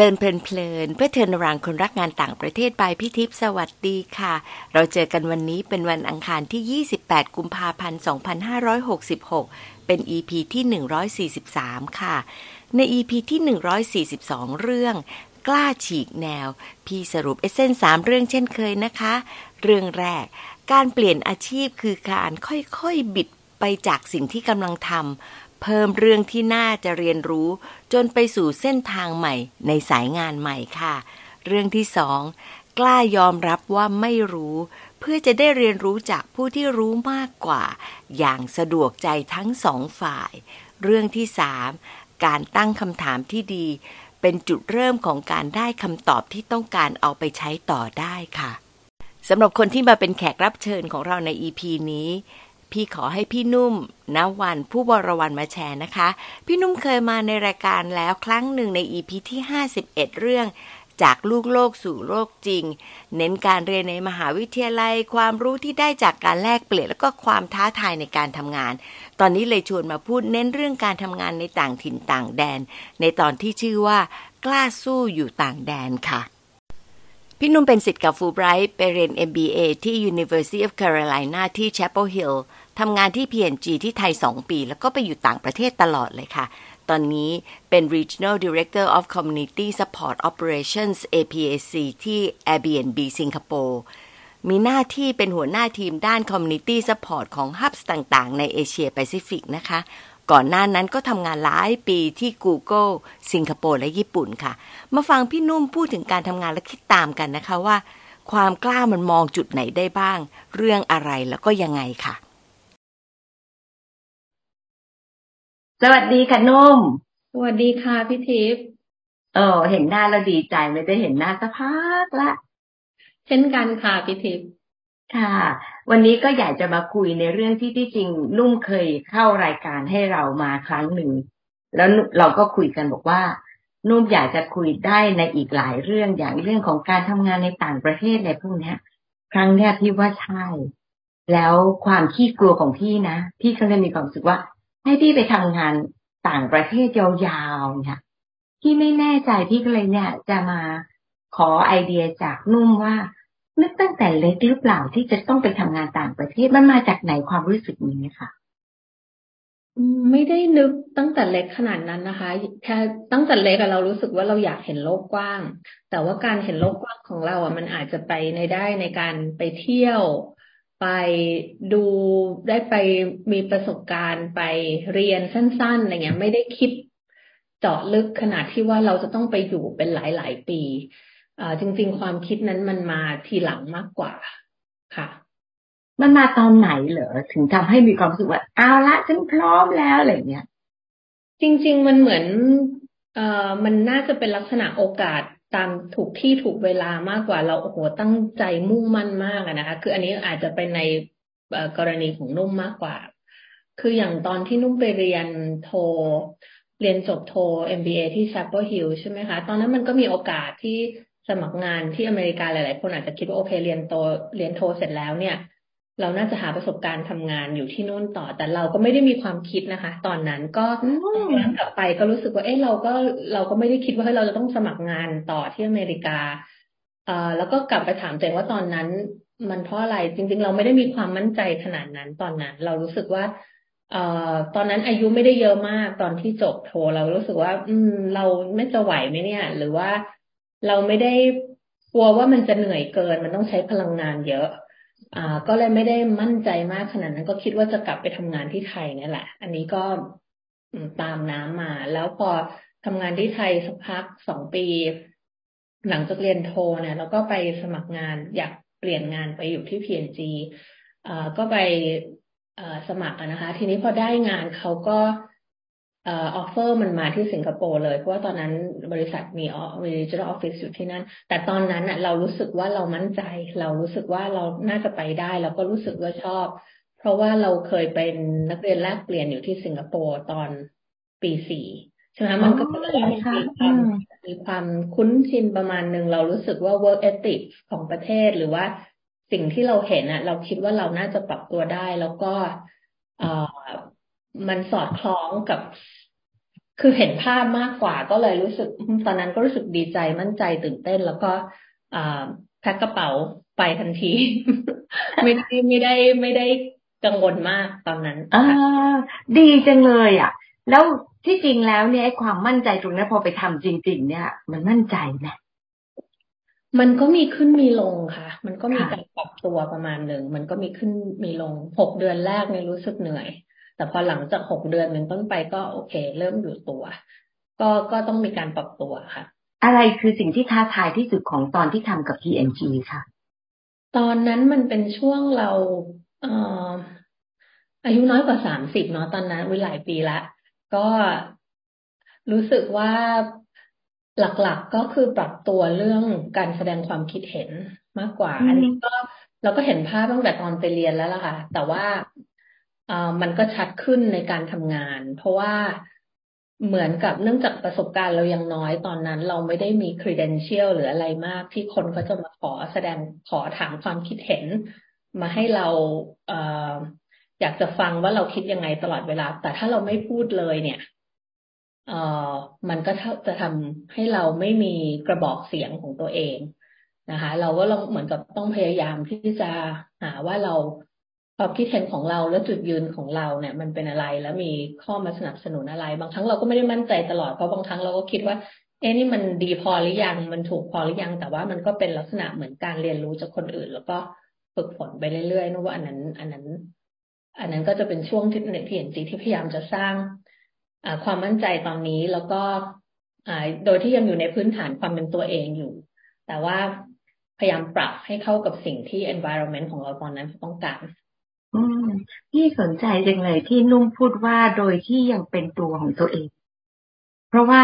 ลินเพลินเพลินเพื่อเทินรังคนรักงานต่างประเทศบายพี่ทิพสวัสดีค่ะ เราเจอกันวันนี้เป็นวันอังคารที่ 28 กุมภาพันธ์ 2566 เป็น EP ที่ 143 ค่ะ ใน EP ที่ 142 เรื่อง กล้าฉีกแนว พี่สรุปเอเซนสามเรื่องเช่นเคยนะคะ เรื่องแรก การเปลี่ยนอาชีพคือการค่อยๆบิดไปจากสิ่งที่กำลังทำ เพิ่มเรื่องที่น่าจะเรียนรู้ จนไปสู่เส้นทางใหม่ในสายงานใหม่ค่ะ เรื่องที่สองกล้ายอมรับว่าไม่รู้ เพื่อจะได้เรียนรู้จากผู้ที่รู้มากกว่า อย่างสะดวกใจทั้งสองฝ่าย เรื่องที่สามการตั้งคำถามที่ดี เป็นจุดเริ่มของการได้คำตอบที่ต้องการเอาไปใช้ต่อได้ค่ะสำหรับคนที่มาเป็นแขกรับเชิญของเราใน EP นี้ พี่ขอให้พี่นุ่มณวันผู้บรวันมาแชร์นะคะ พี่นุ่มเคยมาในรายการแล้วครั้งหนึ่งในอีพีที่ 51 เรื่องจากลูกโลกสู่โลกจริง เน้นการเรียนในมหาวิทยาลัย ความรู้ที่ได้จากการแลกเปลี่ยนแล้วก็ความท้าทายในการทำงาน ตอนนี้เลยชวนมาพูดเน้นเรื่องการทำงานในต่างถิ่นต่างแดน ในตอนที่ชื่อว่า กล้าสู้อยู่ต่างแดนค่ะ พี่นุ่มเป็นสิทธิ์กับฟูไบรท์ไปเรียน MBA ที่ University of Carolina ที่ Chapel Hill ทำงานที่ P&G ที่ไทย 2 ปี แล้วก็ไปอยู่ต่างประเทศตลอดเลยค่ะ ตอนนี้เป็น Regional Director of Community Support Operations APAC ที่ Airbnb สิงคโปร์มีหน้าที่เป็นหัวหน้าทีมด้าน Community Support ของ Hubs ต่างๆ ในเอเชียแปซิฟิกนะคะ ก่อนหน้านั้นก็ทำงานหลายปีที่ Google สิงคโปร์และญี่ปุ่นค่ะ มาฟังพี่นุ่มพูดถึงการทำงานและคิดตามกันนะคะว่า ความกล้ามันมองจุดไหนได้บ้าง เรื่องอะไรแล้วก็ยังไงค่ะ สวัสดีค่ะนุ่ม สวัสดีค่ะพี่ทิพย์เออเห็นหน้าแล้วดีใจไม่ได้เห็นหน้าสักพักละเช่นกันค่ะพี่ทิพย์ค่ะ วันนี้ก็อยากจะมาคุยในเรื่องที่ที่จริงนุ่มเคยเข้ารายการให้เรามาครั้งหนึ่ง แล้วเราก็คุยกันบอกว่า นุ่มอยากจะคุยได้ในอีกหลายเรื่องอย่างเรื่องของการทำงานในต่างประเทศอะไรพวกนี้ครั้งนี้พี่ว่าใช่ แล้วความขี้กลัวของพี่นะพี่ก็เลยมีความรู้สึกว่า ให้พี่ไปทำงานต่างประเทศยาวๆเนี่ยพี่ไม่แน่ใจพี่ก็เลยเนี่ย จะมาขอไอเดียจากนุ่มว่านึกตั้งแต่เล็กหรือเปล่าที่จะต้องไปทำงานต่างประเทศมันมาจากไหนความรู้สึกนี้ค่ะไม่ได้นึกตั้งแต่เล็กขนาดนั้นนะคะแค่ตั้งแต่เล็กเรารู้สึกว่าเราอยากเห็นโลกกว้าง แต่ว่าการเห็นโลกกว้างของเราอะมันอาจจะไปในได้ในการไปเที่ยว ไปดูได้ไปมีประสบการณ์ไปเรียนสั้นๆอะไรเงี้ย ไม่ได้คิดเจาะลึกขนาดที่ว่าเราจะต้องไปอยู่เป็นหลายๆปีอ่าจริง ๆ ความคิดนั้นมันมาทีหลังมากกว่าค่ะ มันมาตอนไหนเหรอถึงทำให้มีความรู้สึกว่าเอาละฉันพร้อมแล้วอะไรเงี้ยจริง ๆ มันเหมือนเอ่อมันน่าจะเป็นลักษณะโอกาส ตามถูกที่ถูกเวลามากกว่าเราโอ้โหตั้งใจมุ่งมั่นมากนะคะ คืออันนี้อาจจะเป็นในกรณีของนุ่มมากกว่า คืออย่างตอนที่นุ่มไปเรียนโท เรียนจบโท MBA ที่ Chapel Hill ใช่ไหมคะ ตอนนั้นมันก็มีโอกาสที่สมัครงานที่อเมริกาหลาย ๆ คนอาจจะคิดว่าโอเคเรียนโตเรียนโทเสร็จแล้วเนี่ย เราน่าจะหาประสบการณ์ทำงานอยู่ที่นู่นต่อ แต่เราก็ไม่ได้มีความคิดนะคะ ตอนนั้นก็ย้อนกลับไปก็รู้สึกว่า เอ๊ะเราก็เราก็ไม่ได้คิดว่าเราจะต้องสมัครงานต่อที่อเมริกาเอ่อแล้วก็กลับไปถามตัวเองว่าตอนนั้น มันเพราะอะไรจริง ๆ เราไม่ได้มีความมั่นใจขนาดนั้นตอนนั้น เรารู้สึกว่าเอ่อตอนนั้นอายุไม่ได้เยอะมากตอนที่จบโทเรารู้สึกว่า อืม เราไม่จะไหวไหมเนี่ย หรือว่าเราไม่ได้กลัวว่ามันจะเหนื่อยเกิน มันต้องใช้พลังงานเยอะอ่า ก็เลยไม่ได้มั่นใจมากขนาดนั้น ก็คิดว่าจะกลับไปทำงานที่ไทยนี่แหละ อันนี้ก็ตามน้ำมา แล้วพอทำงานที่ไทยสักพักสองปี หลังจากเรียนโทเนี่ยแล้วก็ไปสมัครงานอยากเปลี่ยนงานไปอยู่ที่ PNG อ่าก็ไปสมัครนะคะ ทีนี้พอได้งานเขาก็ ออฟเฟอร์มันมาที่สิงคโปร์เลยเพราะว่าตอนนั้นบริษัทมีมี regional office อยู่ที่นั่น แต่ตอนนั้นอะเรารู้สึกว่าเรามั่นใจ เรารู้สึกว่าเราน่าจะไปได้ แล้วก็รู้สึกว่าชอบ เพราะว่าเราเคยเป็นนักเรียนแลกเปลี่ยนอยู่ที่สิงคโปร์ตอนปีสี่ใช่ไหมมันก็เลยมีความมีความคุ้นชินประมาณหนึ่งเรารู้สึกว่า work ethic ของประเทศหรือว่าสิ่งที่เราเห็นอะ เราคิดว่าเราน่าจะปรับตัวได้แล้วก็ มันสอดคล้องกับ คือเห็นภาพมากกว่า ก็เลยรู้สึกตอนนั้นก็รู้สึกดีใจมั่นใจตื่นเต้น แล้วก็แพ็คกระเป๋าไปทันที ไม่ได้ไม่ได้ไม่ได้กังวลมากตอนนั้นอ่าดีจังเลยอะ แล้วที่จริงแล้วเนี่ยความมั่นใจตรงนี้พอไปทำจริง ๆ เนี่ย มันมั่นใจไหมมันก็มีขึ้นมีลงค่ะ มันก็มีการปรับตัวประมาณหนึ่ง มันก็มีขึ้นมีลงหกเดือนแรกเนี่ยรู้สึกเหนื่อย แต่พอหลังจากหกเดือนหนึ่งต้นไปก็โอเค เริ่มอยู่ตัว ก็ก็ต้องมีการปรับตัวค่ะ อะไรคือสิ่งที่ท้าทายที่สุดของตอนที่ทำกับ TNG ค่ะ ตอนนั้นมันเป็นช่วงเราเอ่ออายุน้อยกว่าสามสิบเนาะตอนนั้นวิหลายปีละ ก็รู้สึกว่าหลักๆก็คือปรับตัวเรื่องการแสดงความคิดเห็นมากกว่า อันนี้ก็เราก็เห็นภาพตั้งแต่ตอนไปเรียนแล้วล่ะค่ะ แต่ว่าเอ่อ มันก็ชัดขึ้นในการทำงาน เพราะว่าเหมือนกับเนื่องจากประสบการณ์เรายังน้อยตอนนั้น เราไม่ได้มี credential หรืออะไรมาก ที่คนเขาจะมาขอแสดงขอถามความคิดเห็น มาให้เราเออยากจะฟังว่าเราคิดยังไงตลอดเวลา แต่ถ้าเราไม่พูดเลยเนี่ยเออมันก็จะทำให้เราไม่มีกระบอกเสียงของตัวเองนะคะ เราก็ลองเหมือนกับต้องพยายามที่จะหาว่าเรา ความคิดเห็นของเราและจุดยืนของเราเนี่ย มันเป็นอะไรแล้วมีข้อมาสนับสนุนอะไร บางครั้งเราก็ไม่ได้มั่นใจตลอดเพราะบางครั้งเราก็คิดว่า เอ๊นี่มันดีพอหรือยังมันถูกพอหรือยัง แต่ว่ามันก็เป็นลักษณะเหมือนการเรียนรู้จากคนอื่น แล้วก็ฝึกฝนไปเรื่อยๆนะว่าอันนั้น อันนั้น อันนั้นก็จะเป็นช่วงที่ในพีเอ็นจีที่พยายามจะสร้างความมั่นใจตอนนี้แล้วก็โดยที่ยังอยู่ในพื้นฐานความเป็นตัวเองอยู่ แต่ว่าพยายามปรับให้เข้ากับสิ่งที่ environment ของเราตอนนั้นต้องการ อืมพี่สนใจจังเลยที่นุ่มพูดว่าโดยที่ยังเป็นตัวของตัวเอง เพราะว่า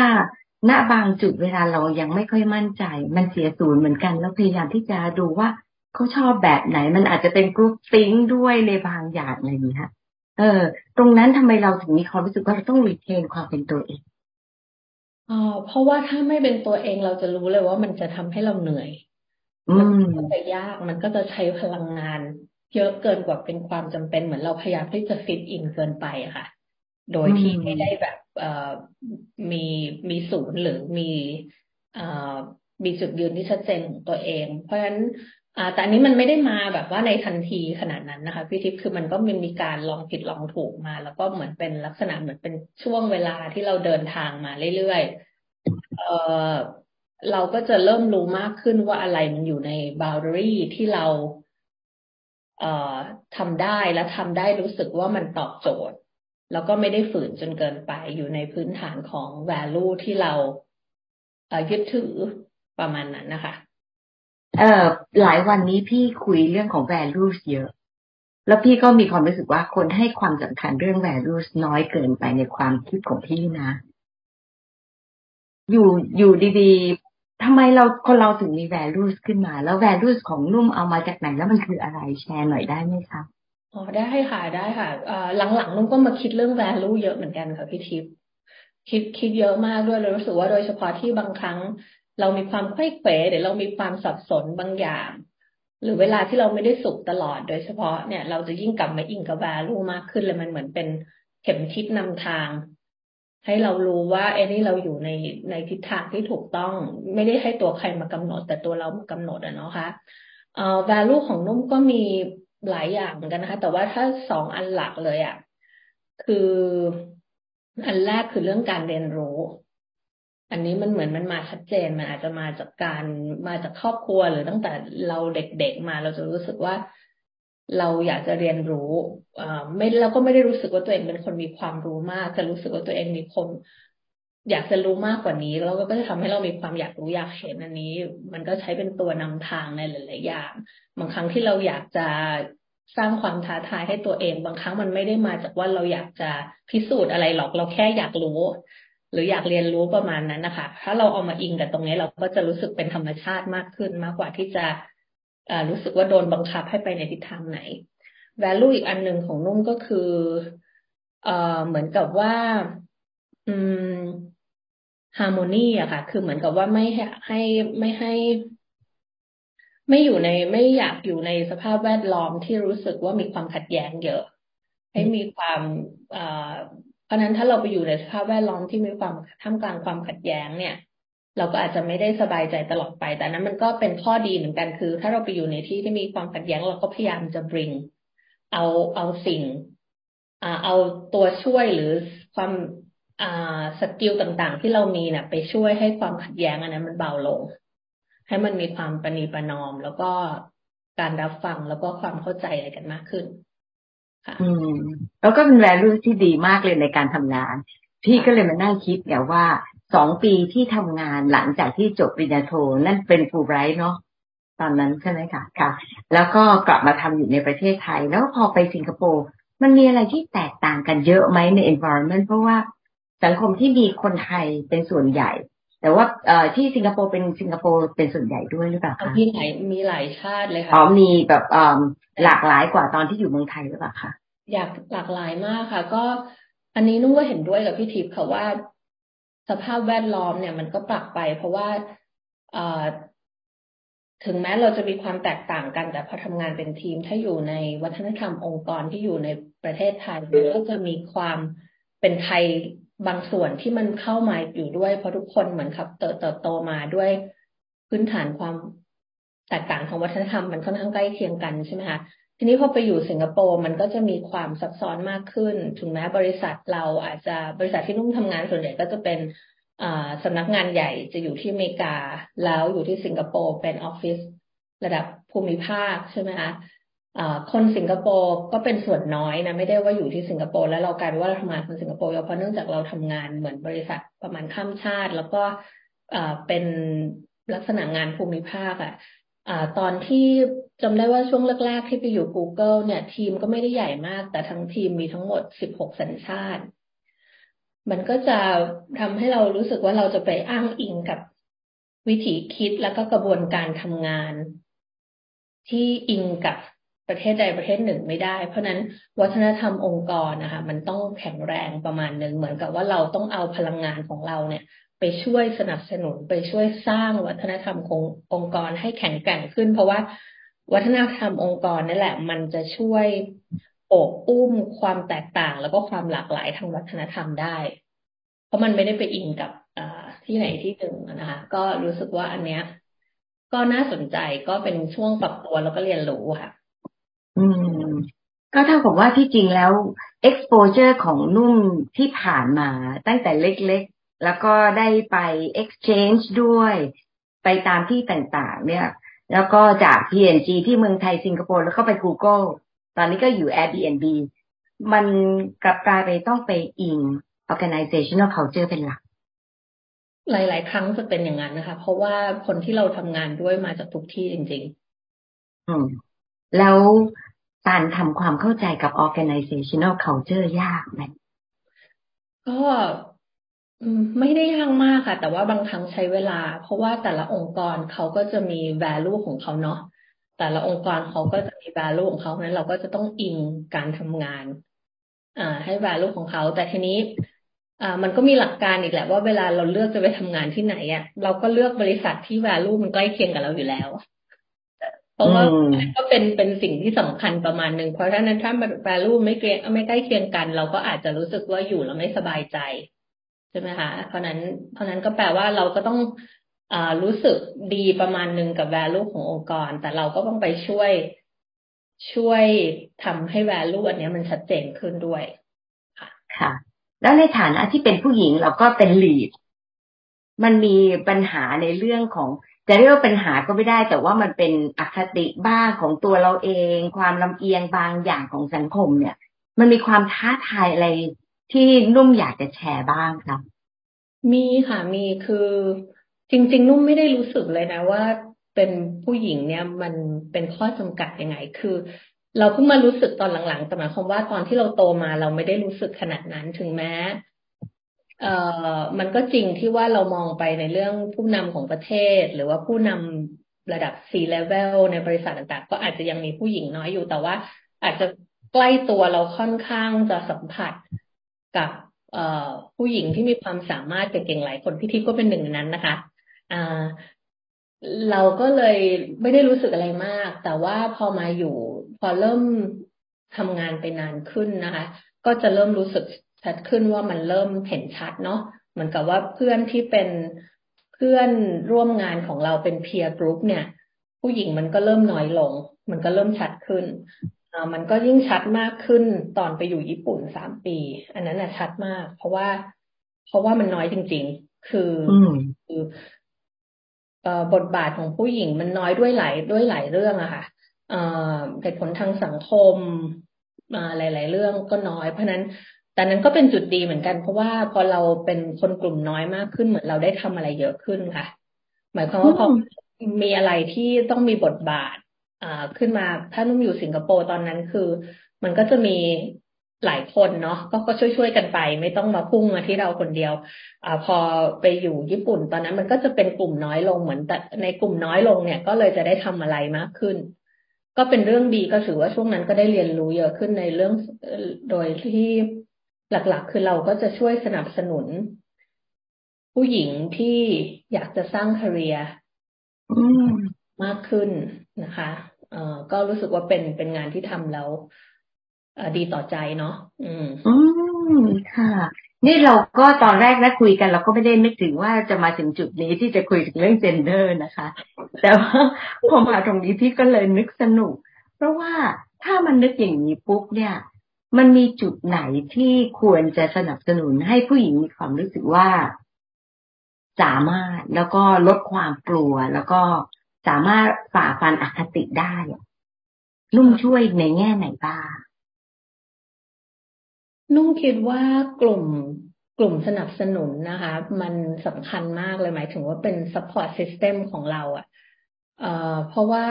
ณบางจุดเวลาเรายังไม่ค่อยมั่นใจ มันเสียศูนย์เหมือนกัน แล้วพยายามที่จะดูว่าเขาชอบแบบไหน มันอาจจะเป็น groupthink ด้วยในบางอย่างอะไรอย่างนี้ค่ะเออ ตรงนั้นทำไมเราถึงมีความรู้สึกว่าเราต้อง retain ความเป็นตัวเองอ๋อเพราะว่าถ้าไม่เป็นตัวเองเราจะรู้เลยว่ามันจะทำให้เราเหนื่อย มันก็จะยาก มันก็จะใช้พลังงาน เยอะเกินกว่าเป็นความจำเป็นเหมือนเราพยายามที่จะ fit in เกินไปอะค่ะ โดยที่ไม่ได้แบบเอ่อมีมีศูนย์หรือมีเอ่อมีจุดยืนที่ชัดเจนของตัวเอง เพราะฉะนั้นแต่อันนี้มันไม่ได้มาแบบว่าในทันทีขนาดนั้นนะคะพี่ทิพย์คือมันก็มันมีการลองผิดลองถูกมา แล้วก็เหมือนเป็นลักษณะเหมือนเป็นช่วงเวลาที่เราเดินทางมาเรื่อยๆเออเราก็จะเริ่มรู้มากขึ้นว่าอะไรมันอยู่ในบาวเดอรี่ที่เรา ทำได้และทำได้รู้สึกว่ามันตอบโจทย์ แล้วก็ไม่ได้ฝืนจนเกินไปอยู่ในพื้นฐานของ value ที่เราเอ่อยึดถือประมาณนั้นนะคะ เอ่อหลายวันนี้พี่คุยเรื่องของ values เยอะ แล้วพี่ก็มีความรู้สึกว่าคนให้ความสำคัญเรื่อง values น้อยเกินไปในความคิดของพี่นะ อยู่อยู่ดีๆ ทำไมเราคนเราถึงมี values ขึ้นมา แล้ว values ของนุ่มเอามาจากไหนแล้วมันคืออะไรแชร์หน่อยได้ไหมคะอ๋อได้ค่ะได้ค่ะหลังๆนุ่มก็มาคิดเรื่อง value เยอะเหมือนกันค่ะพี่ทิพย์คิดคิดเยอะมากด้วยเลยรู้สึกว่าโดยเฉพาะที่บางครั้ง เรามีความค่อยเขวหรือเรามีความสับสนบางอย่าง หรือเวลาที่เราไม่ได้สุขตลอด โดยเฉพาะเนี่ย เราจะยิ่งกลับมาอิงกับแวลูมากขึ้นเลยมันเหมือนเป็นเข็มทิศนำทาง ให้เรารู้ว่าเอ้นี่เราอยู่ในในทิศทางที่ถูกต้อง ไม่ได้ให้ตัวใครมากำหนด แต่ตัวเรากำหนดอะเนาะค่ะเอ่อ value ของนุ่มก็มีหลายอย่างเหมือนกันนะคะ แต่ว่าถ้าสองอันหลักเลยอะคืออันแรกคือเรื่องการเรียนรู้ อันนี้มันเหมือนมันมาชัดเจน มันอาจจะมาจากการมาจากครอบครัวหรือตั้งแต่เราเด็กๆมาเราจะรู้สึกว่า เราอยากจะเรียนรู้อไม่เราก็ไม่ได้รู้สึกว่าตัวเองเป็นคนมีความรู้มาก แต่รู้สึกว่าตัวเองมีคนอยากจะรู้มากกว่านี้ แล้วก็จะทำให้เรามีความอยากรู้อยากเห็นอันนี้ มันก็ใช้เป็นตัวนำทางในหลาย ๆ อย่าง บางครั้งที่เราอยากจะสร้างความท้าทายให้ตัวเอง บางครั้งมันไม่ได้มาจากว่าเราอยากจะพิสูจน์อะไรหรอกเราแค่อยากรู้ หรืออยากเรียนรู้ประมาณนั้นนะคะ ถ้าเราเอามาอิงกับตรงนี้เราก็จะรู้สึกเป็นธรรมชาติมากขึ้นมากกว่าที่จะ รู้สึกว่าโดนบังคับให้ไปในทิศทางไหน value อีกอันหนึ่งของนุ่มก็คือเอเหมือนกับว่า อืม harmony อะค่ะ คือเหมือนกับว่าไม่ให้ไม่ให้ ไม่อยู่ในไม่อยากอยู่ในสภาพแวดล้อมที่รู้สึกว่ามีความขัดแย้งเยอะ ให้มีความเพราะนั้นถ้าเราไปอยู่ในสภาพแวดล้อมที่มีความท่ามกลางความขัดแย้งเนี่ย เราก็อาจจะไม่ได้สบายใจตลอดไป แต่นั้นมันก็เป็นข้อดีเหมือนกันคือ ถ้าเราไปอยู่ในที่ที่มีความขัดแย้งเราก็พยายามจะ bring เอาเอาสิ่งเอาตัวช่วยหรือความสกิลต่างๆ ที่เรามีเนี่ยไปช่วยให้ความขัดแย้งอันนั้นมันเบาลง ให้มันมีความประนีประนอม แล้วก็การรับฟังแล้วก็ความเข้าใจอะไรกันมากขึ้นค่ะอืม แล้วก็เป็นแวลูที่ดีมากเลยในการทำงาน พี่ก็เลยมานั่งคิดเนี่ยว่า สองปีที่ทำงานหลังจากที่จบปริญญาโทนั่นเป็นฟูไบรท์เนาะตอนนั้นใช่ไหมคะค่ะ แล้วก็กลับมาทำอยู่ในประเทศไทย แล้วพอไปสิงคโปร์มันมีอะไรที่แตกต่างกันเยอะไหมใน environment เพราะว่าสังคมที่มีคนไทยเป็นส่วนใหญ่ แต่ว่าเอ่อที่สิงคโปร์เป็นสิงคโปร์เป็นส่วนใหญ่ด้วยหรือเปล่าคะมีหลายมีหลายชาติเลยค่ะอ๋อมีแบบเอ่อหลากหลายกว่าตอนที่อยู่เมืองไทยหรือเปล่าคะอยากหลากหลายมากค่ะ ก็อันนี้นุ่งก็เห็นด้วยกับพี่ทิพย์ค่ะว่า สภาพแวดล้อมเนี่ยมันก็ปรับไป เพราะว่าถึงแม้เราจะมีความแตกต่างกัน แต่พอทำงานเป็นทีมถ้าอยู่ในวัฒนธรรมองค์กรที่อยู่ในประเทศไทยก็จะมีความเป็นไทยบางส่วนที่มันเข้ามาอยู่ด้วย เพราะทุกคนเหมือนครับเติบโตมาด้วยพื้นฐานความแตกต่างของวัฒนธรรมมันค่อนข้างใกล้เคียงกันใช่ไหมคะ ทีนี้พอไปอยู่สิงคโปร์มันก็จะมีความซับซ้อนมากขึ้น ถึงแม้บริษัทเราอาจจะบริษัทที่นุ่มทำงานส่วนใหญ่ก็จะเป็นสำนักงานใหญ่จะอยู่ที่อเมริกา แล้วอยู่ที่สิงคโปร์เป็นออฟฟิศระดับภูมิภาคใช่ไหมคะคนสิงคโปร์ก็เป็นส่วนน้อยนะไม่ได้ว่าอยู่ที่สิงคโปร์แล้วเรากลายเป็นว่าเราทำงานคนสิงคโปร์เพราะเนื่องจากเราทำงานเหมือนบริษัทประมาณข้ามชาติ แล้วก็เป็นลักษณะงานภูมิภาคอะ่ะ ตอนที่จำได้ว่าช่วงแรกๆที่ไปอยู่ Google เนี่ย ทีมก็ไม่ได้ใหญ่มาก แต่ทั้งทีมมีทั้งหมด 16 สัญชาติ มันก็จะทำให้เรารู้สึกว่าเราจะไปอ้างอิงกับวิธีคิดแล้วก็กระบวนการทำงาน ที่อิงกับประเทศใดประเทศหนึ่งไม่ได้ เพราะนั้นวัฒนธรรมองค์กรนะคะ มันต้องแข็งแรงประมาณหนึ่งเหมือนกับว่าเราต้องเอาพลังงานของเราเนี่ย ไปช่วยสนับสนุนไปช่วยสร้างวัฒนธรรมขององค์กรให้แข็งแกร่งขึ้น เพราะว่าวัฒนธรรมองค์กรนั่แหละ มันจะช่วยอบอุ้มความแตกต่าง แล้วก็ความหลากหลายทางวัฒนธรรมได้ เพราะมันไม่ได้ไปอิงกับที่ไหนที่หนึ่งนะคะก็รู้สึกว่าอันเนี้ย ก็น่าสนใจก็เป็นช่วงปรับตัวแล้วก็เรียนรู้ค่ะ อืม ก็เท่ากับว่าที่จริงแล้ว exposure ของนุ่มที่ผ่านมาตั้งแต่เล็ก แล้วก็ได้ไป exchange ด้วยไปตามที่ต่างๆ เนี่ย แล้วก็จาก PNG ที่เมืองไทยสิงคโปร์แล้วก็ไป Google ตอนนี้ก็อยู่ Airbnb มันกลับกลายไปต้องไปอิง organizational culture เป็นหลัก หลาย ๆ ครั้งจะเป็นอย่างนั้นนะคะ เพราะว่าคนที่เราทำงานด้วยมาจากทุกที่จริง ๆ อืม แล้วการทำความเข้าใจกับ organizational culture ยากไหมก็ ไม่ได้ยากมากค่ะ แต่ว่าบางครั้งใช้เวลา เพราะว่าแต่ละองค์กรเขาก็จะมี value ของเขาเนาะแต่ละองค์กรเขาก็จะมี value ของเขาเพราะนั้นเราก็จะต้องอิงการทำงาน อ่า ให้ value ของเขา แต่ทีนี้อ่ามันก็มีหลักการอีกแหละว่าเวลาเราเลือกจะไปทำงานที่ไหนอะ่ะเราก็เลือกบริษัทที่ value มันใกล้เคียงกับเราอยู่แล้วเพราะว่าก็เป็นเป็นสิ่งที่สำคัญประมาณหนึ่งเพราะฉะนั้นถ้าแวลูไม่เกลียไม่ใกล้เคียงกัน เราก็อาจจะรู้สึกว่าอยู่แล้วไม่สบายใจใช่ไหมคะเพราะนั้นเพราะนั้นก็แปลว่าเราก็ต้องอรู้สึกดีประมาณหนึ่งกับแวลูขององค์กร แต่เราก็ต้องไปช่วยช่วยทำให้แวลูอันนี้มันชัดเจนขึ้นด้วย ค่ะค่ะ แล้วในฐานะที่เป็นผู้หญิงเราก็เป็นลีดมันมีปัญหาในเรื่องของ จะเรียกว่าปัญหาก็ไม่ได้ แต่ว่ามันเป็นอคติบ้าของตัวเราเอง ความลำเอียงบางอย่างของสังคมเนี่ย มันมีความท้าทายอะไร ที่นุ่มอยากจะแชร์บ้างครับมีค่ะมีคือจริง ๆ นุ่มไม่ได้รู้สึกเลยนะว่าเป็นผู้หญิงเนี่ยมันเป็นข้อจำกัดยังไง คือ เราเพิ่งมารู้สึกตอนหลังๆ แต่หมายความว่าตอนที่เราโตมาเราไม่ได้รู้สึกขนาดนั้นถึงแม้เอ่อมันก็จริงที่ว่าเรามองไปในเรื่องผู้นำของประเทศ หรือว่าผู้นำระดับ C level ในบริษัทต่างๆ ก็อาจจะยังมีผู้หญิงน้อยอยู่แต่ว่าอาจจะใกล้ตัวเราค่อนข้างจะสัมผัส กับผู้หญิงที่มีความสามารถเก่งๆหลายคนพี่ทิพย์ก็เป็นหนึ่งนั้นนะคะเราก็เลยไม่ได้รู้สึกอะไรมาก แต่ว่าพอมาอยู่ พอเริ่มทำงานไปนานขึ้นนะคะ ก็จะเริ่มรู้สึกชัดขึ้นว่ามันเริ่มเห็นชัดเนาะเหมือนกับว่าเพื่อนที่เป็นเพื่อนร่วมงานของเราเป็น peer group เนี่ย ผู้หญิงมันก็เริ่มน้อยลง มันก็เริ่มชัดขึ้น มันก็ยิ่งชัดมากขึ้นตอนไปอยู่ญี่ปุ่นสามปี อันนั้นน่ะชัดมาก เพราะว่า เพราะว่ามันน้อยจริง ๆ คือคือเอ่อบทบาทของผู้หญิงมันน้อยด้วยหลายด้วยหลายเรื่องอะค่ะเอ่อเหตุผลทางสังคมมาหลาย ๆ เรื่องก็น้อย เพราะนั้น แต่นั้นก็เป็นจุดดีเหมือนกัน เพราะว่าพอเราเป็นคนกลุ่มน้อยมากขึ้นเหมือนเราได้ทำอะไรเยอะขึ้นค่ะ หมายความว่าพอมีอะไรที่ต้องมีบทบาทอ่า ขึ้นมาถ้านุ่มอยู่สิงคโปร์ตอนนั้นคือ มันก็จะมีหลายคนเนาะก็ก็ช่วยๆกันไป ไม่ต้องมาพุ่งมาที่เราคนเดียวอ่าพอไปอยู่ญี่ปุ่นตอนนั้น มันก็จะเป็นกลุ่มน้อยลงเหมือนแต่ในกลุ่มน้อยลงเนี่ย ก็เลยจะได้ทำอะไรมากขึ้น ก็เป็นเรื่องดีก็ถือว่าช่วงนั้นก็ได้เรียนรู้เยอะขึ้นในเรื่องโดยที่หลักๆ คือเราก็จะช่วยสนับสนุน ผู้หญิงที่อยากจะสร้างคาเรียมากขึ้น นะคะเอ่อก็รู้สึกว่าเป็นเป็นงานที่ทำแล้วดีต่อใจเนาะอืมอืมค่ะ นี่เราก็ตอนแรกนะคุยกัน เราก็ไม่ได้นึกถึงว่าจะมาถึงจุดนี้ที่จะคุยถึงเรื่องเจนเดอร์นะคะ แต่ว่าพอมาตรงนี้พี่ก็เลยนึกสนุก เพราะว่าถ้ามันนึกอย่างนี้ปุ๊บเนี่ย มันมีจุดไหนที่ควรจะสนับสนุนให้ผู้หญิงมีความรู้สึกว่า สามารถแล้วก็ลดความกลัวแล้วก็ สามารถฝ่าฟันอคติได้นุ่มช่วยในแง่ไหนบ้างนุ่มคิดว่ากลุ่มกลุ่มสนับสนุนนะคะ มันสำคัญมากเลยหมายถึงว่าเป็น support system ของเราอะ่ะเอ่อเพราะว่า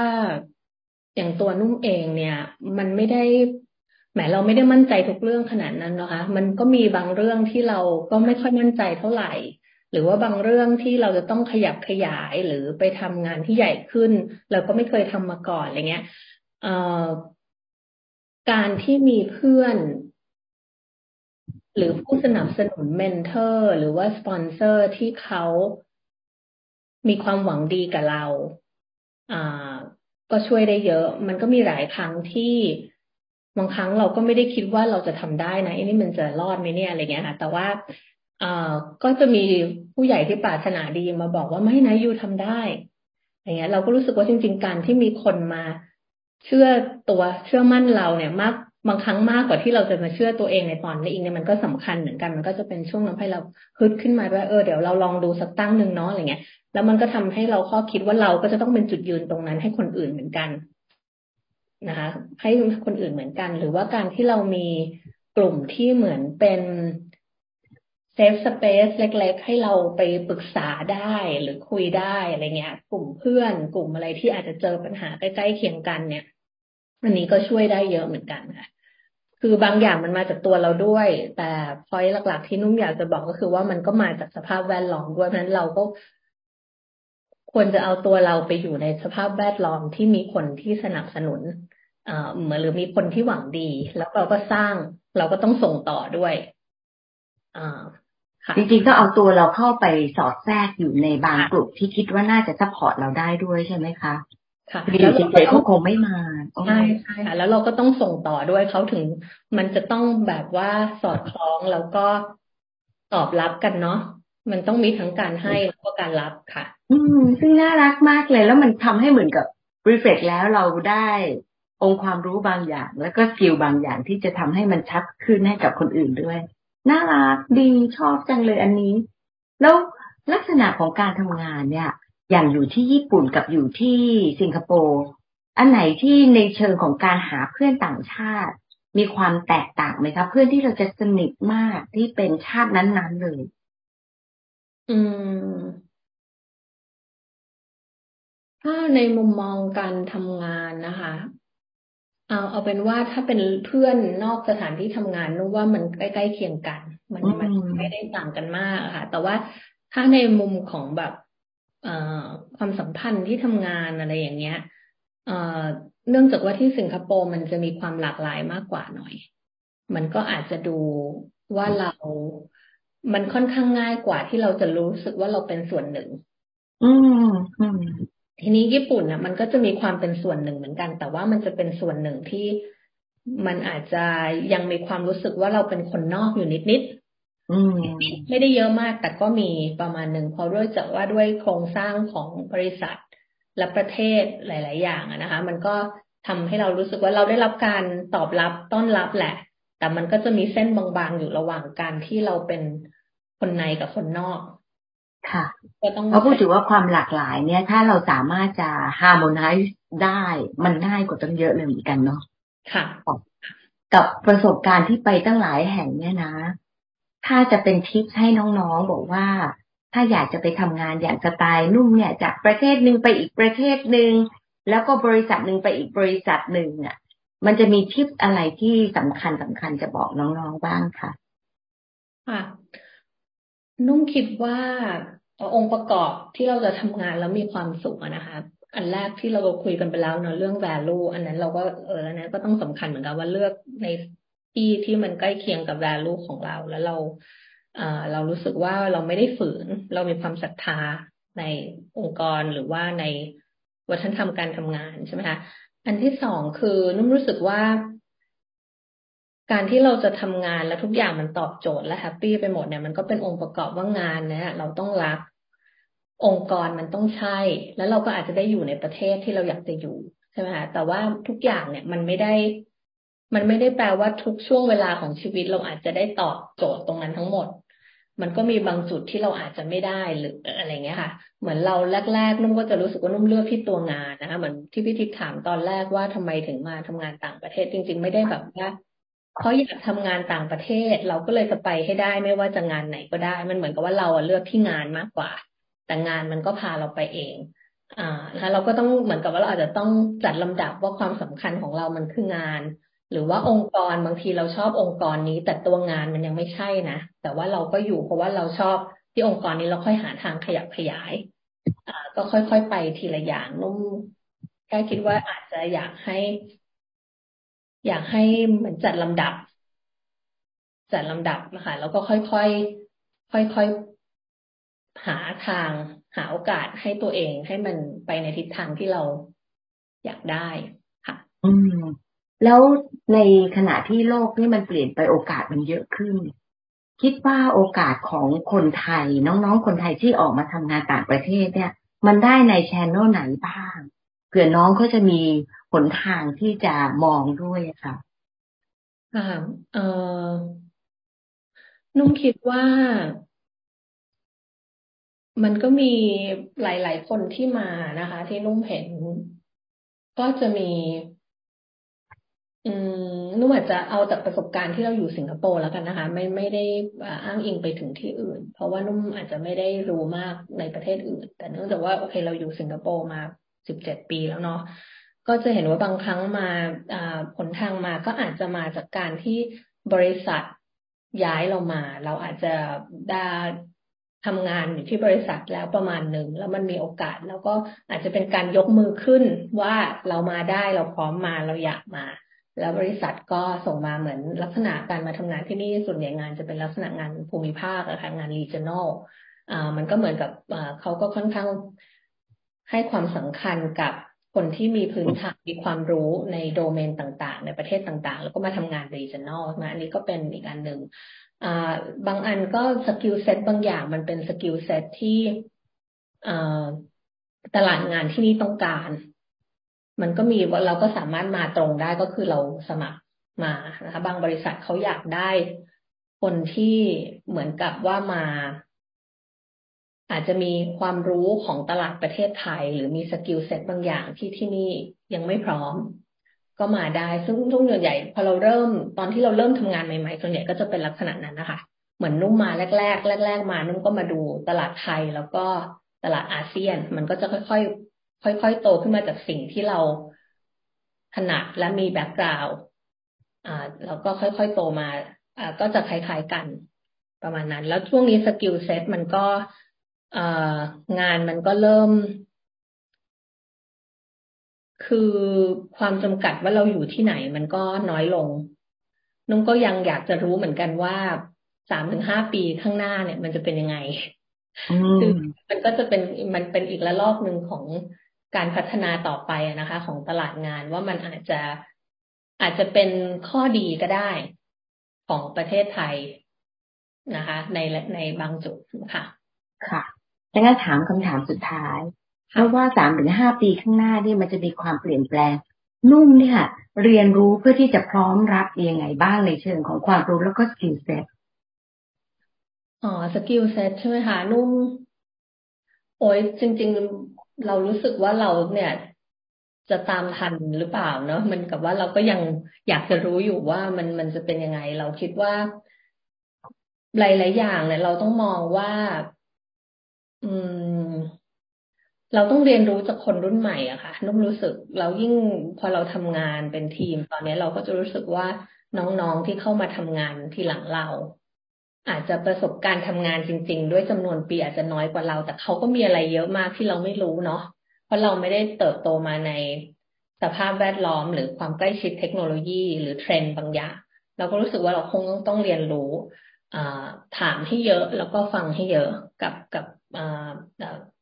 อย่างตัวนุ่มเองเนี่ย มันไม่ได้แหมเราไม่ได้มั่นใจทุกเรื่องขนาดนั้นนะคะ มันก็มีบางเรื่องที่เราก็ไม่ค่อยมั่นใจเท่าไหร่ หรือว่าบางเรื่องที่เราจะต้องขยับขยายหรือไปทำงานที่ใหญ่ขึ้น เราก็ไม่เคยทำมาก่อนอะไรเงี้ยการที่มีเพื่อน หรือผู้สนับสนุน mentor หรือว่าสปอนเซอร์ที่เขามีความหวังดีกับเรา อ่า ก็ช่วยได้เยอะ มันก็มีหลายครั้งที่บางครั้งเราก็ไม่ได้คิดว่าเราจะทำได้นะไอ้นี่มันจะรอดไหมเนี่ยอะไรเงี้ยค่ะ แต่ว่า เอ่อก็จะมีผู้ใหญ่ที่ปรารถนาดีมาบอกว่าไม่นะ you ทำได้อย่างเงี้ย เราก็รู้สึกว่าจริง ๆ การที่มีคนมาเชื่อตัวเชื่อมั่นเราเนี่ยมากบางครั้งมากกว่าที่เราจะมาเชื่อตัวเองในตอนนี้เองเนี่ยมันก็สำคัญเหมือนกันมันก็จะเป็นช่วงนั้นให้เราฮึดขึ้นมาว่าเออเดี๋ยวเราลองดูสักตั้งหนึ่งเนาะอะไรเงี้ย แล้วมันก็ทำให้เราข้อคิดว่าเราก็จะต้องเป็นจุดยืนตรงนั้นให้คนอื่นเหมือนกันนะคะให้คนอื่นเหมือนกัน หรือว่าการที่เรามีกลุ่มที่เหมือนเป็น เซฟสเปซเล็ก ๆ ให้เราไปปรึกษาได้หรือคุยได้อะไรเงี้ย กลุ่มเพื่อนกลุ่มอะไรที่อาจจะเจอปัญหาใกล้ๆเคียงกันเนี่ยอันนี้ก็ช่วยได้เยอะเหมือนกันค่ะคือบางอย่างมันมาจากตัวเราด้วย แต่พอยหลัก ๆ ที่นุ่มอยากจะบอกก็คือว่ามันก็มาจากสภาพแวดล้อมด้วยเพราะฉะนั้นเราก็ควรจะเอาตัวเราไปอยู่ในสภาพแวดล้อมที่มีคนที่สนับสนุนเหมือนหรือมีคนที่หวังดี แล้วเราก็สร้างเราก็ต้องส่งต่อด้วยอ่า จริงๆก็เอาตัวเราเข้าไปสอดแทรกอยู่ในบางกลุ่มที่คิดว่าน่าจะ support เราได้ด้วยใช่ไหมคะค่ะแล้วเฉยๆเขาคงไม่มาใช่ใช่ค่ะ แล้วเราก็ต้องส่งต่อด้วยเขาถึง มันจะต้องแบบว่าสอดคล้องแล้วก็ตอบรับกันเนาะมันต้องมีทั้งการให้แล้วก็การรับค่ะ อืม ซึ่งน่ารักมากเลย แล้วมันทำให้เหมือนกับรีเฟกแล้วเราได้องค์ความรู้บางอย่าง แล้วก็สกิลบางอย่างที่จะทำให้มันชัดขึ้นให้กับคนอื่นด้วย น่ารักดีชอบจังเลยอันนี้ แล้วลักษณะของการทำงานเนี่ย อย่างอยู่ที่ญี่ปุ่นกับอยู่ที่สิงคโปร์อันไหนที่ในเชิงของการหาเพื่อนต่างชาติ มีความแตกต่างไหมคะเพื่อนที่เราจะสนิทมากที่เป็นชาตินั้นๆเลย อืม ถ้าในมุมมองการทำงานนะคะ เอาเอาเป็นว่าถ้าเป็นเพื่อนนอกสถานที่ทำงานนึกว่ามันใกล้ๆเคียงกัน มันมันไม่ได้ต่างกันมากค่ะ แต่ว่าถ้าในมุมของแบบเอ่อความสัมพันธ์ที่ทำงานอะไรอย่างเงี้ยเอ่อเนื่องจากว่าที่สิงคโปร์มันจะมีความหลากหลายมากกว่าหน่อย มันก็อาจจะดูว่าเรา มันค่อนข้างง่ายกว่าที่เราจะรู้สึกว่าเราเป็นส่วนหนึ่ง อืมอืม ทีนี้ญี่ปุ่นน่ะ มันก็จะมีความเป็นส่วนหนึ่งเหมือนกัน แต่ว่ามันจะเป็นส่วนหนึ่งที่มันอาจจะยังมีความรู้สึกว่าเราเป็นคนนอกอยู่นิดๆอืมไม่ได้เยอะมาก แต่ก็มีประมาณหนึ่งเพราะด้วยจากว่าด้วยโครงสร้างของบริษัทและประเทศหลาย ๆ อย่างนะคะ มันก็ทำให้เรารู้สึกว่าเราได้รับการตอบรับต้อนรับแหละ แต่มันก็จะมีเส้นบาง ๆ อยู่ระหว่างการที่เราเป็นคนในกับคนนอก ค่ะก็ต้องเขาพูดถึงว่าความหลากหลายเนี่ย ถ้าเราสามารถจะharmonize ได้มันง่ายกว่าตั้งเยอะเลยเหมือนกันเนาะค่ะ กับประสบการณ์ที่ไปตั้งหลายแห่งเนี่ยนะ ถ้าจะเป็นทิปให้น้องๆบอกว่า ถ้าอยากจะไปทำงานอย่างสไตล์นุ่มเนี่ย จากประเทศหนึ่งไปอีกประเทศหนึ่งแล้วก็บริษัทหนึ่งไปอีกบริษัทหนึ่งอะ มันจะมีทิปอะไรที่สำคัญสำคัญจะบอกน้องๆบ้างคะค่ะ นุ่มคิดว่าองค์ประกอบที่เราจะทำงานแล้วมีความสุขนะคะอันแรกที่เราคุยกันไปแล้วเนาะเรื่อง value อันนั้นเราก็เอออันนั้นก็ต้องสำคัญเหมือนกันว่าเลือกในที่ที่มันใกล้เคียงกับ value ของเรา แล้วเราเรารู้สึกว่าเราไม่ได้ฝืน เรามีความศรัทธาในองค์กรหรือว่าในวัฒนธรรมการทำงานใช่ไหมคะอันที่สองคือนุ่มรู้สึกว่า การที่เราจะทำงานแล้วทุกอย่างมันตอบโจทย์และแฮปปี้ไปหมดเนี่ยมันก็เป็นองค์ประกอบว่างานเนะเราต้องรัก องค์กรมันต้องใช่ แล้วเราก็อาจจะได้อยู่ในประเทศที่เราอยากจะอยู่ใช่ไหมคะแต่ว่าทุกอย่างเนี่ยมันไม่ได้ มันไม่ได้แปลว่าทุกช่วงเวลาของชีวิตเราอาจจะได้ตอบโจทย์ตรงนั้นทั้งหมด มันก็มีบางจุดที่เราอาจจะไม่ได้หรืออะไรเงี้ยค่ะ เหมือนเราแรกๆนุ่มก็จะรู้สึกว่านุ่มเลือกที่ตัวงานนะคะเหมือนที่พี่ทิพย์ถามตอนแรกว่าทำไมถึงมาทำงานต่างประเทศจริง ๆ ไม่ได้แบบว่า เพราอยากทำงานต่างประเทศ เราก็เลยจะไปให้ได้ไม่ว่าจะงานไหนก็ได้ มันเหมือนกับว่าเราเลือกที่งานมากกว่า แต่งานมันก็พาเราไปเอง อ่าแล้วเราก็ต้องเหมือนกับว่าเราอาจจะต้องจัดลำดับว่าความสำคัญของเรามันคืองาน หรือว่าองค์กรบางทีเราชอบองค์กรนี้ แต่ตัวงานมันยังไม่ใช่นะแต่ว่าเราก็อยู่เพราะว่าเราชอบที่องค์กรนี้เราค่อยหาทางขยับขยาย อ่า ก็ค่อยๆไปทีละอย่างนุ่มแค่คิดว่าอาจจะอยากให้ อยากให้เหมือนจัดลำดับ จัดลำดับนะคะแล้วก็ค่อยๆค่อยๆหาทางหาโอกาสให้ตัวเองให้มันไปในทิศทางที่เราอยากได้ค่ะอืมแล้วในขณะที่โลกนี่มันเปลี่ยนไปโอกาสมันเยอะขึ้น คิดว่าโอกาสของคนไทย น้องๆคนไทยที่ออกมาทำงานต่างประเทศเนี่ย มันได้ในชแนลไหนบ้างเผื่อน้องเขาจะมี นทางที่จะมองด้วยค่ะค่ะเออนุ่มคิดว่า มันก็มีหลาย ๆ คนที่มานะคะ ที่นุ่มเห็น ก็จะมี อืมนุ่มอาจจะเอาจากประสบการณ์ที่เราอยู่สิงคโปร์แล้วกันนะคะ ไม่ไม่ได้อ้างอิงไปถึงที่อื่น เพราะว่านุ่มอาจจะไม่ได้รู้มากในประเทศอื่น แต่เนื่องจากว่าโอเค เราอยู่สิงคโปร์มาสิบเจ็ดปีแล้วเนาะ ก็จะเห็นว่าบางครั้งมาผลทางมาก็อาจจะมาจากการที่บริษัทย้ายเรามา เราอาจจะได้ทำงานอยู่ที่บริษัทแล้วประมาณหนึ่งแล้วมันมีโอกาส แล้วก็อาจจะเป็นการยกมือขึ้นว่าเรามาได้เราพร้อมมาเราอยากมา แล้วบริษัทก็ส่งมาเหมือนลักษณะการมาทำงานที่นี่ส่วนใหญ่งานจะเป็นลักษณะงานภูมิภาคอะค่ะงาน regional อ่ามันก็เหมือนกับเขาก็ค่อนข้างให้ความสำคัญกับ คนที่มีพื้นฐานมีความรู้ในโดเมนต่างๆ ในประเทศต่างๆ แล้วก็มาทำงาน regional นะอันนี้ก็เป็นอีกอันหนึ่งบางอันก็ skill set บางอย่างมันเป็น skill set ที่ตลาดงานที่นี่ต้องการ มันก็มีเราก็สามารถมาตรงได้ก็คือเราสมัครมานะคะบางบริษัทเขาอยากได้คนที่เหมือนกับว่ามา อาจจะมีความรู้ของตลาดประเทศไทย หรือมี skill set บางอย่างที่ที่นี่ยังไม่พร้อม ก็มาได้ซึ่งทุกส่วนใหญ่ พอเราเริ่มตอนที่เราเริ่มทำงานใหม่ๆส่วนใหญ่ก็จะเป็นลักษณะนั้นนะคะ เหมือนนุ่มมาแรกๆแรก ๆ มานุ่มก็มาดูตลาดไทยแล้วก็ตลาดอาเซียน มันก็จะค่อยๆค่อยๆโตขึ้นมาจากสิ่งที่เราถนัดและมี backgroundอ่าแล้วก็ค่อยๆโตมาอ่าก็จะคล้ายๆกันประมาณนั้น แล้วช่วงนี้สกิลเซ็ตมันก็ งานมันก็เริ่ม คือความจำกัดว่าเราอยู่ที่ไหน มันก็น้อยลงนุ่งก็ยังอยากจะรู้เหมือนกันว่าสามถึงห้าปีข้างหน้าเนี่ย มันจะเป็นยังไงคือมันก็จะเป็นมันเป็นอีกระลอกหนึ่งของการพัฒนาต่อไปนะคะ ของตลาดงานว่ามันอาจจะอาจจะเป็นข้อดีก็ได้ของประเทศไทยนะคะ ในในบางจุดค่ะ ค่ะ แล้วก็ถามคำถามสุดท้าย เพราะว่าสามถึงห้าปีข้างหน้านี่มันจะมีความเปลี่ยนแปลง นุ่มเนี่ยเรียนรู้เพื่อที่จะพร้อมรับยังไงบ้างในเชิงของความรู้แล้วก็สกิลเซ็ตอ๋อสกิลเซ็ตใช่ไหมคะนุ่ม โอ้ยจริง ๆ เรารู้สึกว่าเราเนี่ยจะตามทันหรือเปล่าเนาะมันกับว่าเราก็ยังอยากจะรู้อยู่ว่ามันมันจะเป็นยังไง เราคิดว่า หลาย ๆ อย่างเนี่ยเราต้องมองว่า อืม เราต้องเรียนรู้จากคนรุ่นใหม่อะค่ะ นุ่มรู้สึกเรายิ่งพอเราทำงานเป็นทีม ตอนนี้เราก็จะรู้สึกว่าน้องๆที่เข้ามาทำงานทีหลังเรา อาจจะประสบการณ์ทำงานจริง ๆ ด้วยจำนวนปีอาจจะน้อยกว่าเรา แต่เขาก็มีอะไรเยอะมากที่เราไม่รู้เนาะ เพราะเราไม่ได้เติบโตมาในสภาพแวดล้อมหรือความใกล้ชิดเทคโนโลยี หรือเทรนด์บางอย่าง เราก็รู้สึกว่าเราคงต้องเรียนรู้ถามให้เยอะแล้วก็ฟังให้เยอะกับกับ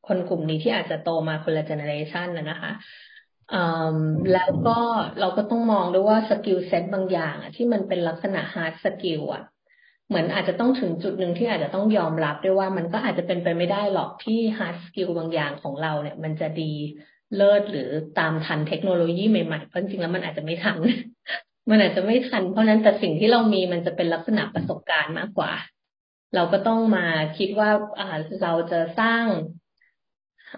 คนกลุ่มนี้ที่อาจจะโตมาคนละ generation นะนะคะแล้วก็เราก็ต้องมองด้วยว่า skill set บางอย่างที่มันเป็นลักษณะ hard skill อะเหมือนอาจจะต้องถึงจุดหนึ่งที่อาจจะต้องยอมรับด้วยว่ามันก็อาจจะเป็นไปไม่ได้หรอกที่ hard skill บางอย่างของเราเนี่ย มันจะดีเลิศหรือตามทันเทคโนโลยีใหม่ๆเพราะจริงๆแล้วมันอาจจะไม่ทัน มันอาจจะไม่ทัน เพราะนั้นแต่สิ่งที่เรามีมันจะเป็นลักษณะประสบการณ์มากกว่า เราก็ต้องมาคิดว่าอ่าเราจะสร้าง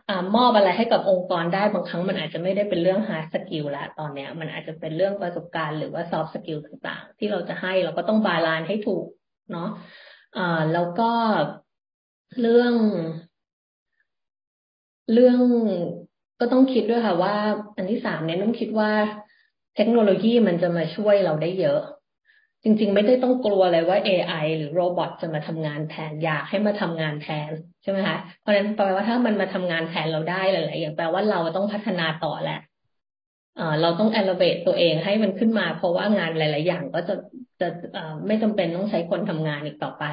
อมอบอะไรให้กับองค์กรได้บางครั้งมันอาจจะไม่ได้เป็นเรื่อง hard skill ละตอนเนี้ย มันอาจจะเป็นเรื่องประสบการณ์หรือว่า soft skill ต่างๆ ที่เราจะให้เราก็ต้อง balance ให้ถูกเนาะอ่าแล้วก็เรื่อง เรื่องก็ต้องคิดด้วยค่ะว่า อันที่สามเนี่ยต้องคิดว่าเทคโนโลยีมันจะมาช่วยเราได้เยอะ จริง ๆ ไม่ได้ต้องกลัวเลยว่า AI หรือโรบอทจะมาทำงานแทนอยากให้มาทำงานแทนใช่ไหมคะเพราะฉะนั้นแปลว่าถ้ามันมาทำงานแทนเราได้หลายๆอย่างแปลว่าเราต้องพัฒนาต่อแหละเราต้อง elevate ตัวเองให้มันขึ้นมา เพราะว่างานหลาย ๆ อย่างก็จะจะไม่จำเป็นต้องใช้คนทำงานอีกต่อไป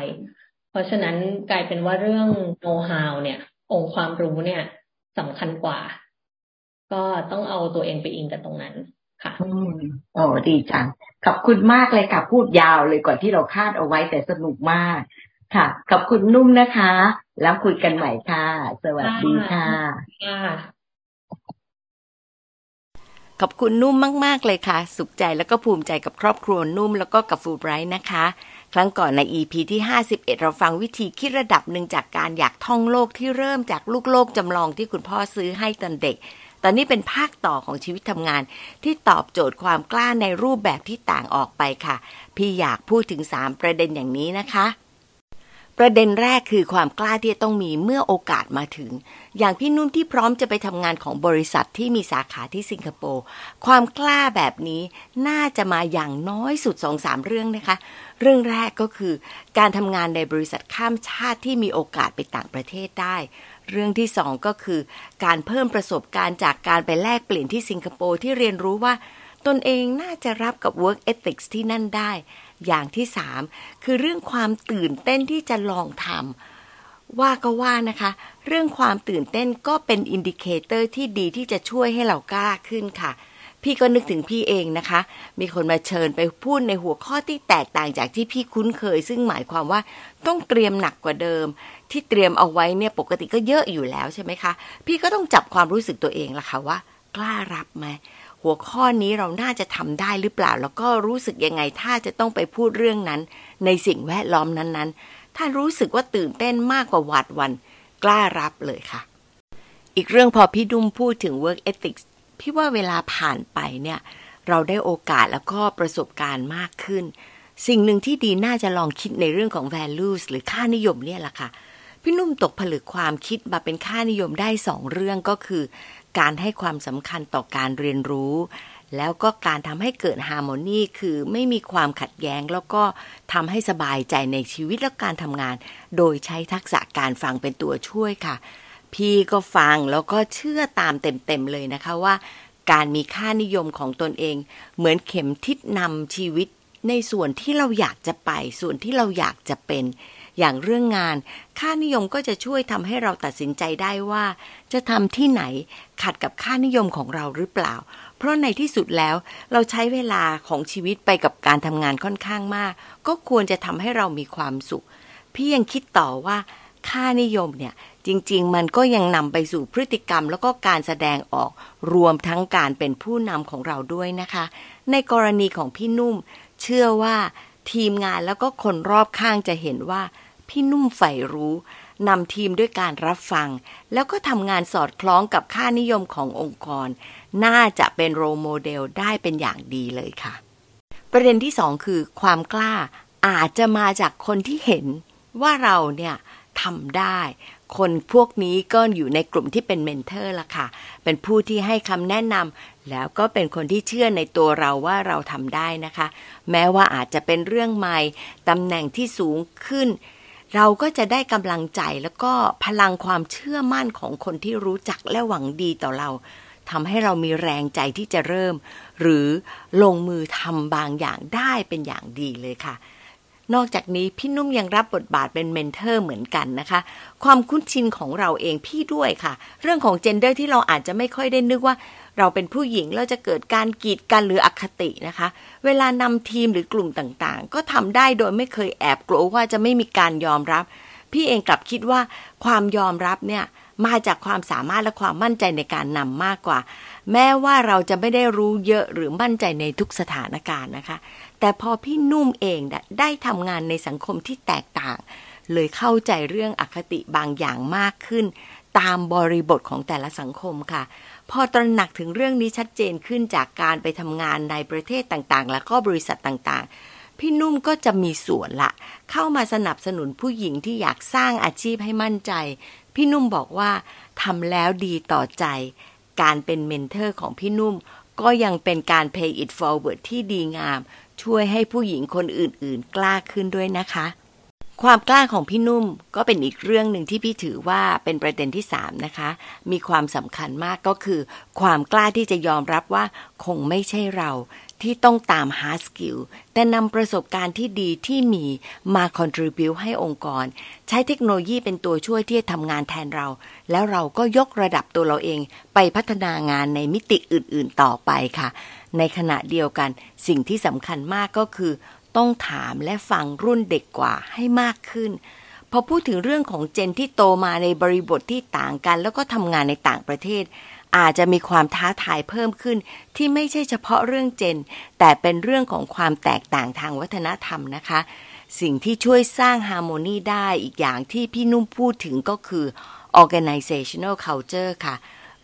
เพราะฉะนั้นกลายเป็นว่าเรื่อง know how เนี่ย องค์ความรู้เนี่ยสำคัญกว่า ก็ต้องเอาตัวเองไปอิงกับตรงนั้น ค่ะอืมโอ้ดีจัง ขอบคุณมากเลยค่ะ พูดยาวเลยกว่าที่เราคาดเอาไว้แต่สนุกมาก ค่ะ ขอบคุณนุ่มนะคะ แล้วคุยกันใหม่ค่ะ สวัสดีค่ะ ขอบคุณนุ่มมาก ๆ เลยค่ะ สุขใจแล้วก็ภูมิใจกับครอบครัวนุ่มแล้วก็กับฟูไบรท์นะคะ ครั้งก่อนใน EP ที่ 51 เราฟังวิธีคิดระดับหนึ่งจากการอยากท่องโลกที่เริ่มจากลูกโลกจำลองที่คุณพ่อซื้อให้ตอนเด็ก ตอนนี้เป็นภาคต่อของชีวิตทำงาน ที่ตอบโจทย์ความกล้าในรูปแบบที่ต่างออกไปค่ะ พี่อยากพูดถึง 3 ประเด็นอย่างนี้นะคะ ประเด็นแรกคือความกล้าที่จะต้องมีเมื่อโอกาสมาถึง อย่างพี่นุ่นที่พร้อมจะไปทำงานของบริษัทที่มีสาขาที่สิงคโปร์ความกล้าแบบนี้น่าจะมาอย่างน้อยสุดสองสามเรื่องนะคะ เรื่องแรกก็คือ การทำงานในบริษัทข้ามชาติที่มีโอกาสไปต่างประเทศได้ เรื่องที่สองก็คือ การเพิ่มประสบการณ์จากการไปแลกเปลี่ยนที่สิงคโปร์ที่เรียนรู้ว่า ตนเองน่าจะรับกับ work ethics ที่นั่นได้ อย่างที่สามคือเรื่องความตื่นเต้นที่จะลองทำว่าก็ว่านะคะ เรื่องความตื่นเต้นก็เป็น indicator ที่ดีที่จะช่วยให้เรากล้าขึ้นค่ะ พี่ก็นึกถึงพี่เองนะคะ มีคนมาเชิญไปพูดในหัวข้อที่แตกต่างจากที่พี่คุ้นเคย ซึ่งหมายความว่าต้องเตรียมหนักกว่าเดิม ที่เตรียมเอาไว้เนี่ยปกติก็เยอะอยู่แล้วใช่ไหมคะ พี่ก็ต้องจับความรู้สึกตัวเองละค่ะว่า กล้ารับไหมหัวข้อนี้เราน่าจะทำได้หรือเปล่า แล้วก็รู้สึกยังไงถ้าจะต้องไปพูดเรื่องนั้น ในสิ่งแวดล้อมนั้นๆ ถ้ารู้สึกว่าตื่นเต้นมากกว่าหวาดวัน กล้ารับเลยค่ะ อีกเรื่องพอพี่ดุมพูดถึง work ethics พี่ว่าเวลาผ่านไปเนี่ย เราได้โอกาสแล้วก็ประสบการณ์มากขึ้น สิ่งหนึ่งที่ดีน่าจะลองคิดในเรื่องของ values หรือค่านิยมเนี่ยแหละค่ะ พี่นุ่มตกผลึกความคิดมาเป็นค่านิยมได้สองเรื่องก็คือ การให้ความสำคัญต่อการเรียนรู้แล้วก็การทำให้เกิดฮาร์โมนีคือไม่มีความขัดแย้ง แล้วก็ทำให้สบายใจในชีวิตและการทำงาน โดยใช้ทักษะการฟังเป็นตัวช่วยค่ะ พี่ก็ฟังแล้วก็เชื่อตามเต็มๆเลยนะคะว่า การมีค่านิยมของตนเอง เหมือนเข็มทิศนำชีวิตในส่วนที่เราอยากจะไป ส่วนที่เราอยากจะเป็น อย่างเรื่องงาน ค่านิยมก็จะช่วยทำให้เราตัดสินใจได้ว่า จะทำที่ไหนขัดกับค่านิยมของเราหรือเปล่า เพราะในที่สุดแล้วเราใช้เวลาของชีวิตไปกับการทำงานค่อนข้างมาก ก็ควรจะทำให้เรามีความสุข พี่ยังคิดต่อว่าค่านิยมเนี่ย จริง ๆ มันก็ยังนำไปสู่พฤติกรรมแล้วก็การแสดงออกรวมทั้งการเป็นผู้นำของเราด้วยนะคะ ในกรณีของพี่นุ่ม เชื่อว่าทีมงานแล้วก็คนรอบข้างจะเห็นว่า พี่นุ่มใฝ่รู้นำทีมด้วยการรับฟัง แล้วก็ทำงานสอดคล้องกับค่านิยมขององค์กร น่าจะเป็นโรโมเดลได้เป็นอย่างดีเลยค่ะ ประเด็นที่สองคือความกล้าอาจจะมาจากคนที่เห็นว่าเราเนี่ยทำได้ คนพวกนี้ก็อยู่ในกลุ่มที่เป็นเมนเทอร์ละค่ะ เป็นผู้ที่ให้คำแนะนำแล้วก็เป็นคนที่เชื่อในตัวเราว่าเราทำได้นะคะ แม้ว่าอาจจะเป็นเรื่องใหม่ตำแหน่งที่สูงขึ้น เราก็จะได้กำลังใจแล้วก็พลังความเชื่อมั่นของคนที่รู้จักและหวังดีต่อเราทำให้เรามีแรงใจที่จะเริ่ม หรือลงมือทำบางอย่างได้เป็นอย่างดีเลยค่ะ นอกจากนี้พี่นุ่มยังรับบทบาทเป็น mentor เหมือนกันนะคะ ความคุ้นชินของเราเองพี่ด้วยค่ะ เรื่องของ gender ที่เราอาจจะไม่ค่อยได้นึกว่า เราเป็นผู้หญิงเราจะเกิดการกีดกันหรืออคตินะคะ เวลานำทีมหรือกลุ่มต่างๆ ก็ทำได้โดยไม่เคยแอบกลัวว่าจะไม่มีการยอมรับ พี่เองกลับคิดว่าความยอมรับเนี่ยมาจากความสามารถและความมั่นใจในการนำมากกว่า แม้ว่าเราจะไม่ได้รู้เยอะหรือมั่นใจในทุกสถานการณ์นะคะ แต่พอพี่นุ่มเองได้ทำงานในสังคมที่แตกต่าง เลยเข้าใจเรื่องอคติบางอย่างมากขึ้น ตามบริบทของแต่ละสังคมค่ะ พอตระหนักถึงเรื่องนี้ชัดเจนขึ้นจากการไปทำงานในประเทศต่างๆ และก็บริษัทต่างๆพี่นุ่มก็จะมีส่วนละ เข้ามาสนับสนุนผู้หญิงที่อยากสร้างอาชีพให้มั่นใจ พี่นุ่มบอกว่าทำแล้วดีต่อใจ การเป็นเมนเทอร์ของพี่นุ่ม ก็ยังเป็นการ pay it forward ที่ดีงาม ช่วยให้ผู้หญิงคนอื่นๆ กล้าขึ้นด้วยนะคะ ความกล้าของพี่นุ่มก็เป็นอีกเรื่องหนึ่งที่พี่ถือว่าเป็นประเด็นที่สามนะคะ มีความสำคัญมากก็คือ ความกล้าที่จะยอมรับว่าคงไม่ใช่เรา ที่ต้องตาม hard skill แต่นำประสบการณ์ที่ดีที่มีมา contribute ให้องค์กร ใช้เทคโนโลยีเป็นตัวช่วยที่จะทำงานแทนเรา แล้วเราก็ยกระดับตัวเราเองไปพัฒนางานในมิติอื่นๆต่อไปค่ะ ในขณะเดียวกัน สิ่งที่สำคัญมากก็คือ ต้องถามและฟังรุ่นเด็กกว่าให้มากขึ้นพอพูดถึงเรื่องของเจนที่โตมาในบริบทที่ต่างกัน แล้วก็ทำงานในต่างประเทศ อาจจะมีความท้าทายเพิ่มขึ้น ที่ไม่ใช่เฉพาะเรื่องเจน แต่เป็นเรื่องของความแตกต่างทางวัฒนธรรมนะคะ สิ่งที่ช่วยสร้างฮาร์โมนีได้อีกอย่างที่พี่นุ่มพูดถึงก็คือ organizational culture ค่ะ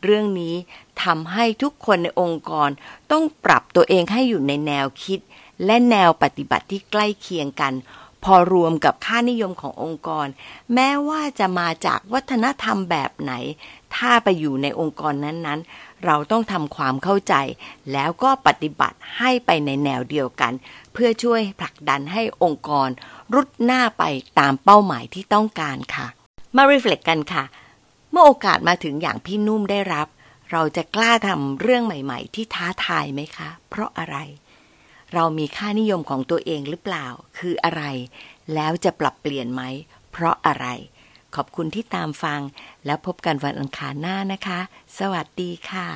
เรื่องนี้ทำให้ทุกคนในองค์กรต้องปรับตัวเองให้อยู่ในแนวคิด และแนวปฏิบัติที่ใกล้เคียงกัน พอรวมกับค่านิยมขององค์กร แม้ว่าจะมาจากวัฒนธรรมแบบไหน ถ้าไปอยู่ในองค์กรนั้นๆ เราต้องทำความเข้าใจ แล้วก็ปฏิบัติให้ไปในแนวเดียวกัน เพื่อช่วยผลักดันให้องค์กร รุดหน้าไปตามเป้าหมายที่ต้องการค่ะ มารีเฟล็กกันค่ะ เมื่อโอกาสมาถึงอย่างพี่นุ่มได้รับ เราจะกล้าทำเรื่องใหม่ ๆ ที่ท้าทายไหมคะ เพราะอะไร เรามีค่านิยมของตัวเองหรือเปล่า คืออะไร แล้วจะปรับเปลี่ยนไหม เพราะอะไร ขอบคุณที่ตามฟัง แล้วพบกันวันอังคารหน้านะคะ สวัสดีค่ะ